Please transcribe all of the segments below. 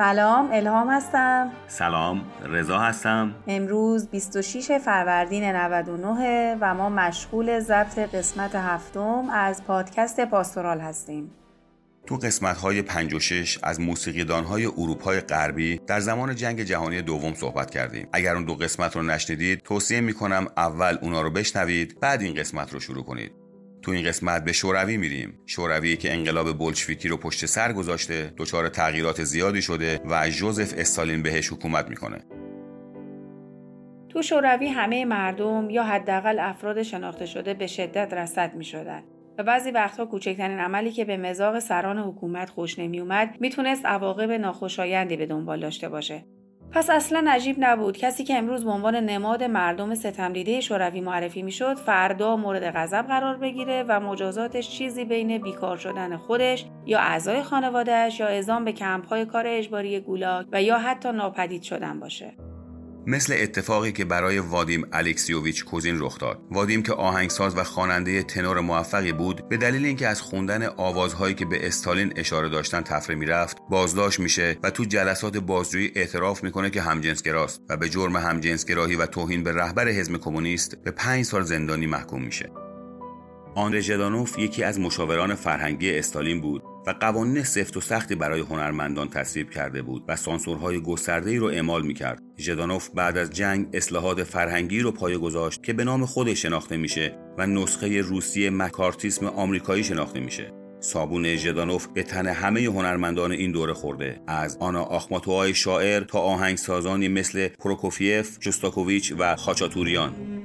سلام الهام هستم. سلام رضا هستم. امروز 26 فروردین 99 و ما مشغول ضبط قسمت هفتم از پادکست پاستورال هستیم. تو قسمت های 5 و 6 از موسیقیدان های اروپای غربی در زمان جنگ جهانی دوم صحبت کردیم. اگر اون دو قسمت رو نشنیدید توصیه می‌کنم اول اونا رو بشنوید بعد این قسمت رو شروع کنید. تو این قسمت به شوروی میریم شوروی که انقلاب بولشویکی رو پشت سر گذاشته دچار تغییرات زیادی شده و جوزف استالین بهش حکومت می‌کنه تو شوروی همه مردم یا حداقل افراد شناخته شده به شدت رصد می شدن. و بعضی وقتها کوچکترین عملی که به مزاق سران حکومت خوش نمی اومد می‌تونست عواقب ناخوشایندی به دنبال داشته باشه. پس اصلا عجیب نبود. کسی که امروز به عنوان نماد مردم ستمدیده شوروی معرفی می‌شد فردا مورد غضب قرار بگیره و مجازاتش چیزی بین بیکار شدن خودش یا اعضای خانوادهش یا اعزام به کمپهای کار اجباری گولاگ و یا حتی ناپدید شدن باشه. مثل اتفاقی که برای وادیم الکسیوویچ کوزین رخ داد. وادیم که آهنگساز و خواننده تنور موفقی بود به دلیل اینکه از خوندن آوازهایی که به استالین اشاره داشتن تفره می‌رفت بازداشت میشه و تو جلسات بازجویی اعتراف می‌کنه که همجنسگراست و به جرم همجنسگراهی و توهین به رهبر حزب کمونیست به پنج سال زندانی محکوم میشه. آندره ژدانوف یکی از مشاوران فرهنگی استالین بود. و قوانین سفت و سختی برای هنرمندان تصویب کرده بود و سانسورهای گسترده‌ای رو اعمال می‌کرد. ژدانوف بعد از جنگ اصلاحات فرهنگی رو پایه گذاشت که به نام خودش شناخته میشه و نسخه روسی مکارتیسم آمریکایی شناخته میشه. صابون ژدانوف به تن همه هنرمندان این دوره خورده از آنا آخماتوهای شاعر تا آهنگسازانی مثل پروکوفیف، جستاکوویچ و خاچاتوریان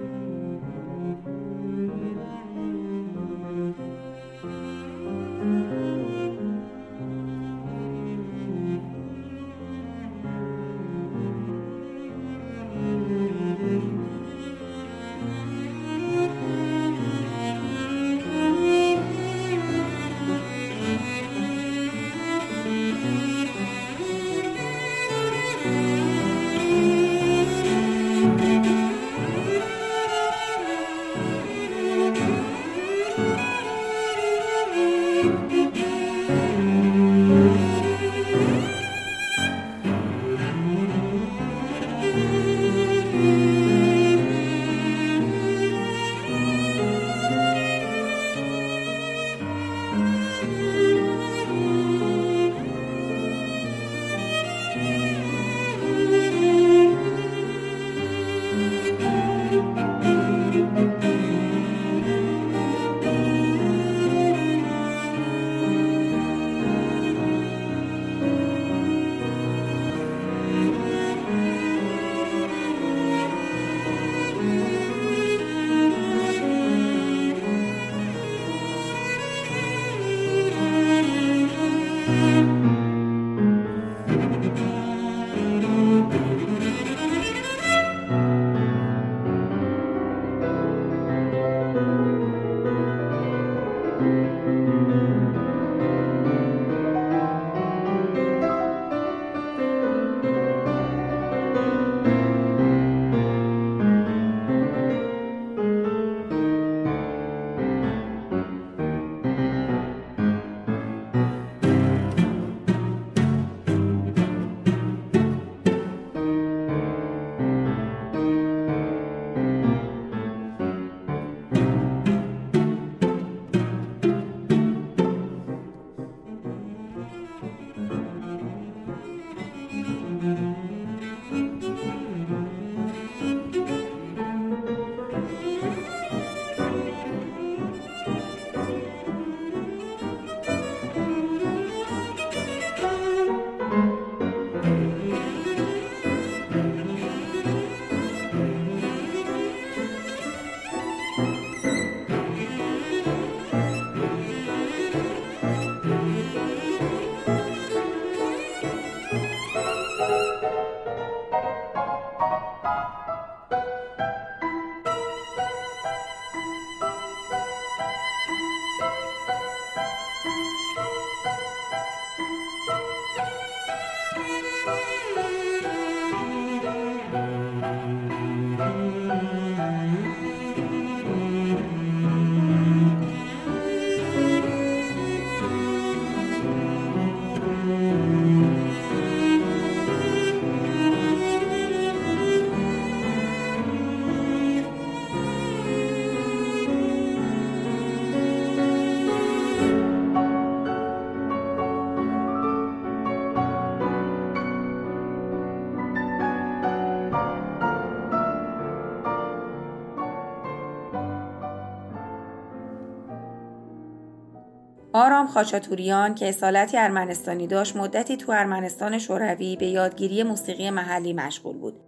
آرام خاچاتوریان که اصالتی ارمنستانی داشت مدتی تو ارمنستان شوروی به یادگیری موسیقی محلی مشغول بود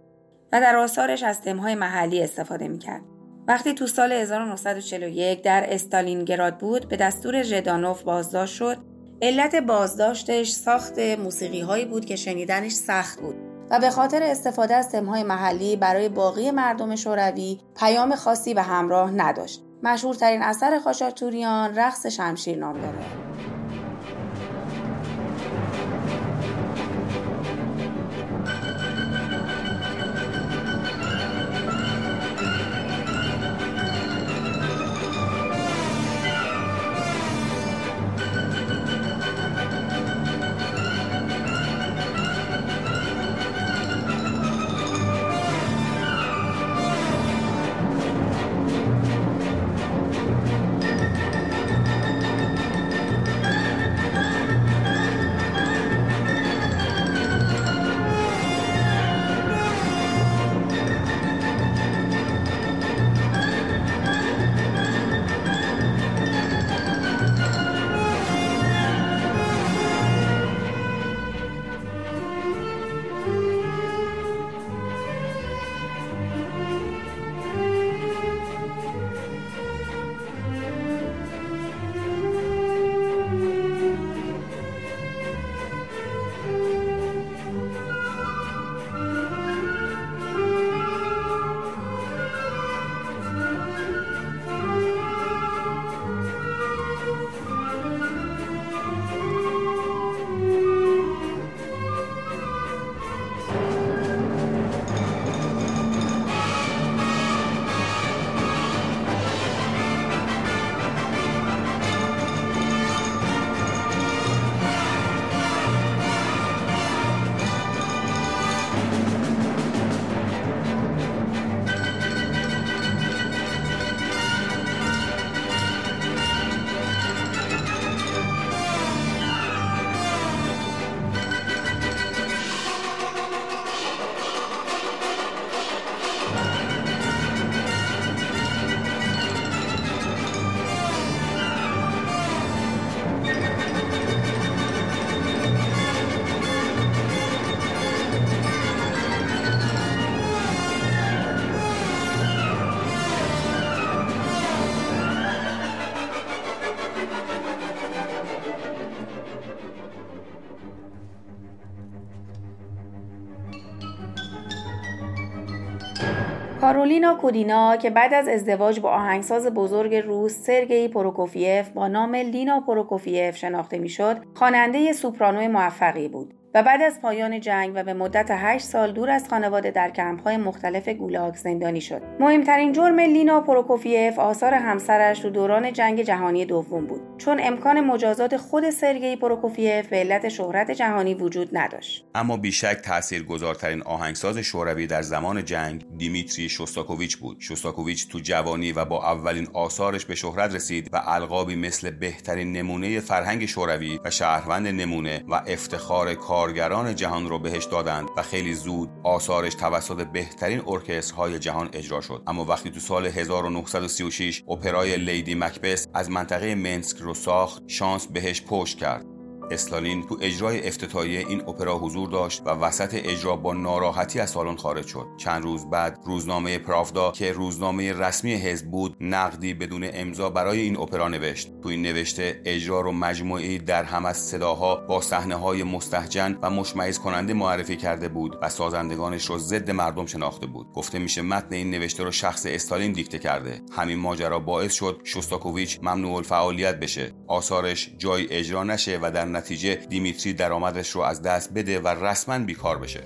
و در آثارش از تمهای محلی استفاده می‌کرد. وقتی تو سال 1941 در استالینگراد بود به دستور ژدانوف بازداشت شد علت بازداشتش ساخت موسیقی هایی بود که شنیدنش سخت بود و به خاطر استفاده از تمهای محلی برای باقی مردم شوروی پیام خاصی به همراه نداشت. مشهورترین اثر خاشاتوریان رقص شمشیر نام داره. کارولینا کودینا که بعد از ازدواج با آهنگساز بزرگ روس سرگئی پروکوفیف با نام لینا پروکوفیف شناخته می‌شد خواننده سوپرانو موفقی بود. بعد از پایان جنگ و به مدت 8 سال دور از خانواده در کمپ‌های مختلف گولاگ زندانی شد. مهمترین جرم لینا پروکوفیف آثار همسرش تو دوران جنگ جهانی دوم بود چون امکان مجازات خود سرگئی پروکوفیف به علت شهرت جهانی وجود نداشت. اما بیشک تاثیرگذارترین آهنگساز شوروی در زمان جنگ دیمیتری شوستاکوویچ بود. شوستاکوویچ تو جوانی و با اولین آثارش به شهرت رسید و القابی مثل بهترین نمونه فرهنگ شوروی و شهروند نمونه و افتخار کار کارگران جهان رو بهش دادند و خیلی زود آثارش توسط بهترین ارکسترهای جهان اجرا شد. اما وقتی تو سال 1936 اپرای لیدی مکبس از منطقه منسک رو ساخت شانس بهش پشت کرد. استالین تو اجرای افتتاحیه این اپرا حضور داشت و وسط اجرا با ناراحتی از سالن خارج شد. چند روز بعد روزنامه پرافدا که روزنامه رسمی حزب بود نقدی بدون امضا برای این اپرا نوشت. تو این نوشته اجرا رو مجموعی در هم از صداها با صحنه های مستهجن و مشمئز کننده معرفی کرده بود و سازندگانش رو ضد مردم شناخته بود. گفته میشه متن این نوشته رو شخص استالین دیکته کرده. همین ماجرا باعث شد شوستاکوویچ ممنوع الفعالیت بشه. آثارش جای اجرا نشه و در نتیجه دیمیتری درآمدش رو از دست بده و رسما بیکار بشه.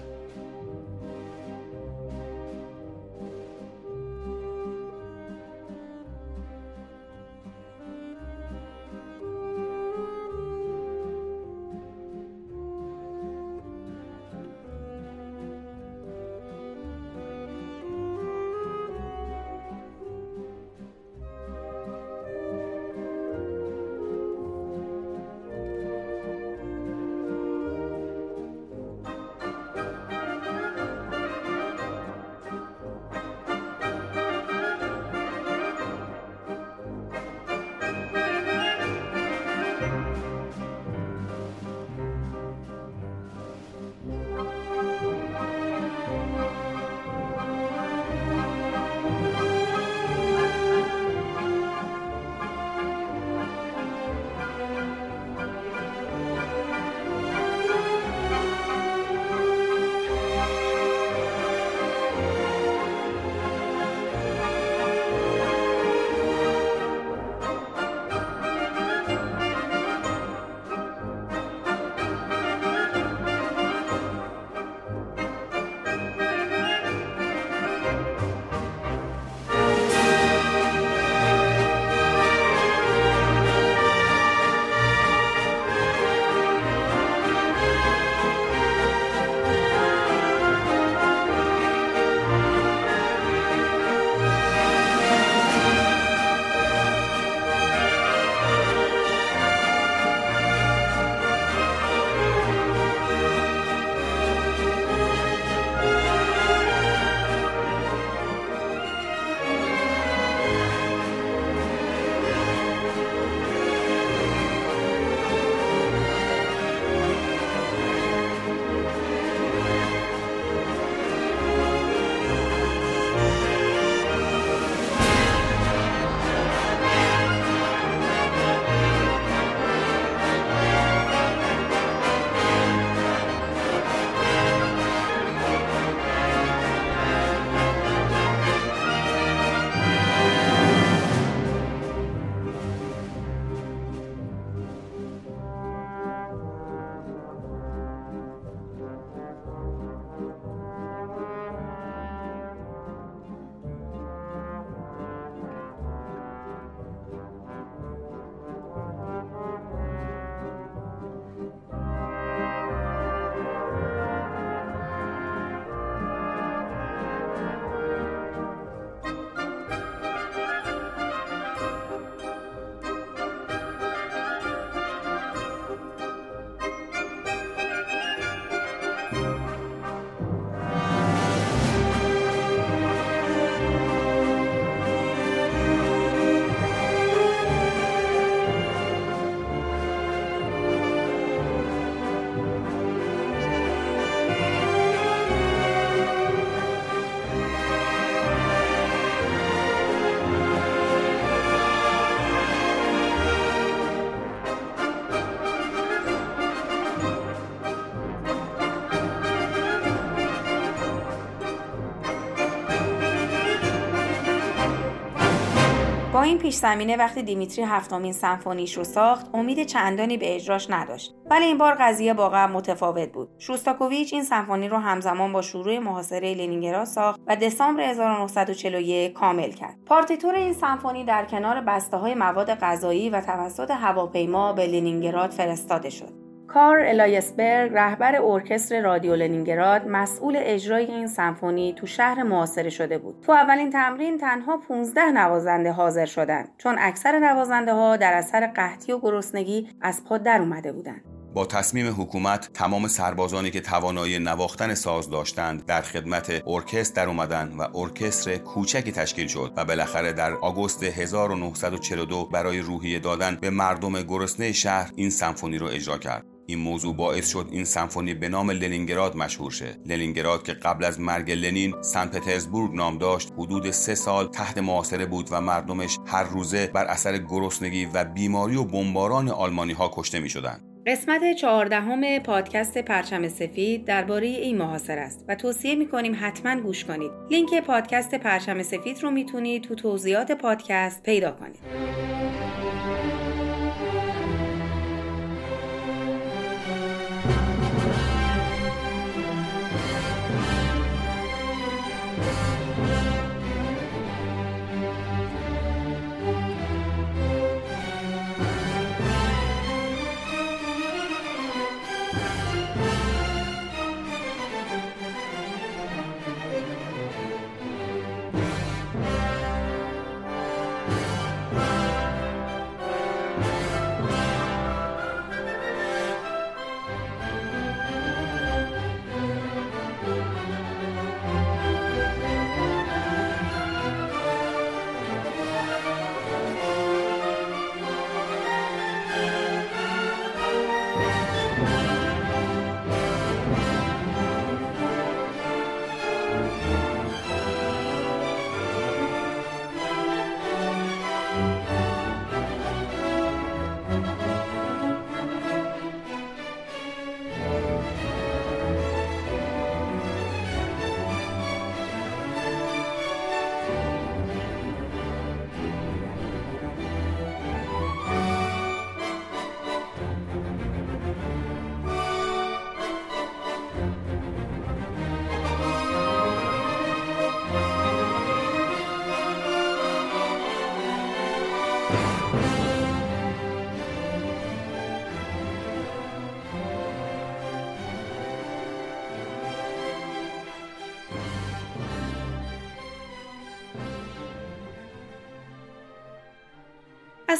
این پیش زمینه وقتی دیمیتری هفتمین سمفونیش رو ساخت امید چندانی به اجراش نداشت. ولی این بار قضیه واقعا متفاوت بود. شوستاکوویچ این سمفونی رو همزمان با شروع محاصره لنینگراد ساخت و دسامبر 1941 کامل کرد. پارتیتور این سمفونی در کنار بسته های مواد غذایی و توسط هواپیما به لنینگراد فرستاده شد. کارل الیاسبرگ رهبر ارکستر رادیو لنینگراد مسئول اجرای این سمفونی تو شهر محاصره شده بود. تو اولین تمرین تنها 15 نوازنده حاضر شدند چون اکثر نوازنده ها در اثر قحطی و گرسنگی از پا در اومده بودند. با تصمیم حکومت تمام سربازانی که توانایی نواختن ساز داشتند در خدمت ارکستر در اومدن و ارکستر کوچکی تشکیل شد و بالاخره در آگوست 1942 برای روحیه دادن به مردم گرسنه شهر این سمفونی رو اجرا کرد. این موضوع باعث شد این سمفونی به نام لنینگراد مشهور شه لنینگراد که قبل از مرگ لنین سن پترزبورگ نام داشت حدود سه سال تحت محاصره بود و مردمش هر روزه بر اثر گرسنگی و بیماری و بمباران آلمانی ها کشته می شدن. قسمت چهاردهم پادکست پرچم سفید درباره این محاصره است و توصیه می کنیم حتما گوش کنید. لینک پادکست پرچم سفید رو می‌تونید تو توضیحات پادکست پیدا کنید.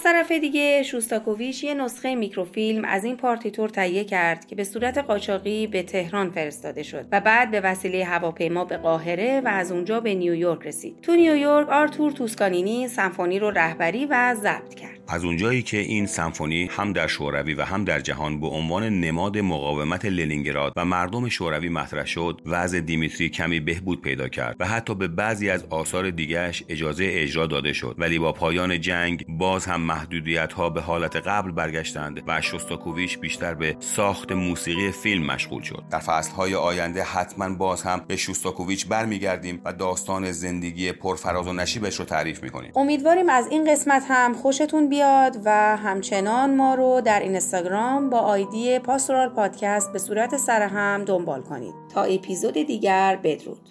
طرف دیگه شوستاکوویچ یه نسخه میکروفیلم از این پارتیتور تهیه کرد که به صورت قاچاقی به تهران فرستاده شد و بعد به وسیله هواپیما به قاهره و از اونجا به نیویورک رسید. تو نیویورک آرتور توسکانینی سمفونی رو رهبری و ضبط کرد. از اونجایی که این سمفونی هم در شوروی و هم در جهان به عنوان نماد مقاومت لنینگراد و مردم شوروی مطرح شد وضع دیمیتری کمی بهبود پیدا کرد و حتی به بعضی از آثار دیگرش اجازه اجرا داده شد. ولی با پایان جنگ باز هم محدودیت ها به حالت قبل برگشتند و شوستاکوویچ بیشتر به ساخت موسیقی فیلم مشغول شد. در فصل های آینده حتما باز هم به شوستاکوویچ برمیگردیم و داستان زندگی پرفراز و نشیبش رو تعریف می‌کنیم. امیدواریم از این قسمت هم خوشتون بیاد و همچنان ما رو در اینستاگرام با آیدی پاستورال پادکست به صورت سرهم دنبال کنید. تا اپیزود دیگر بدرود.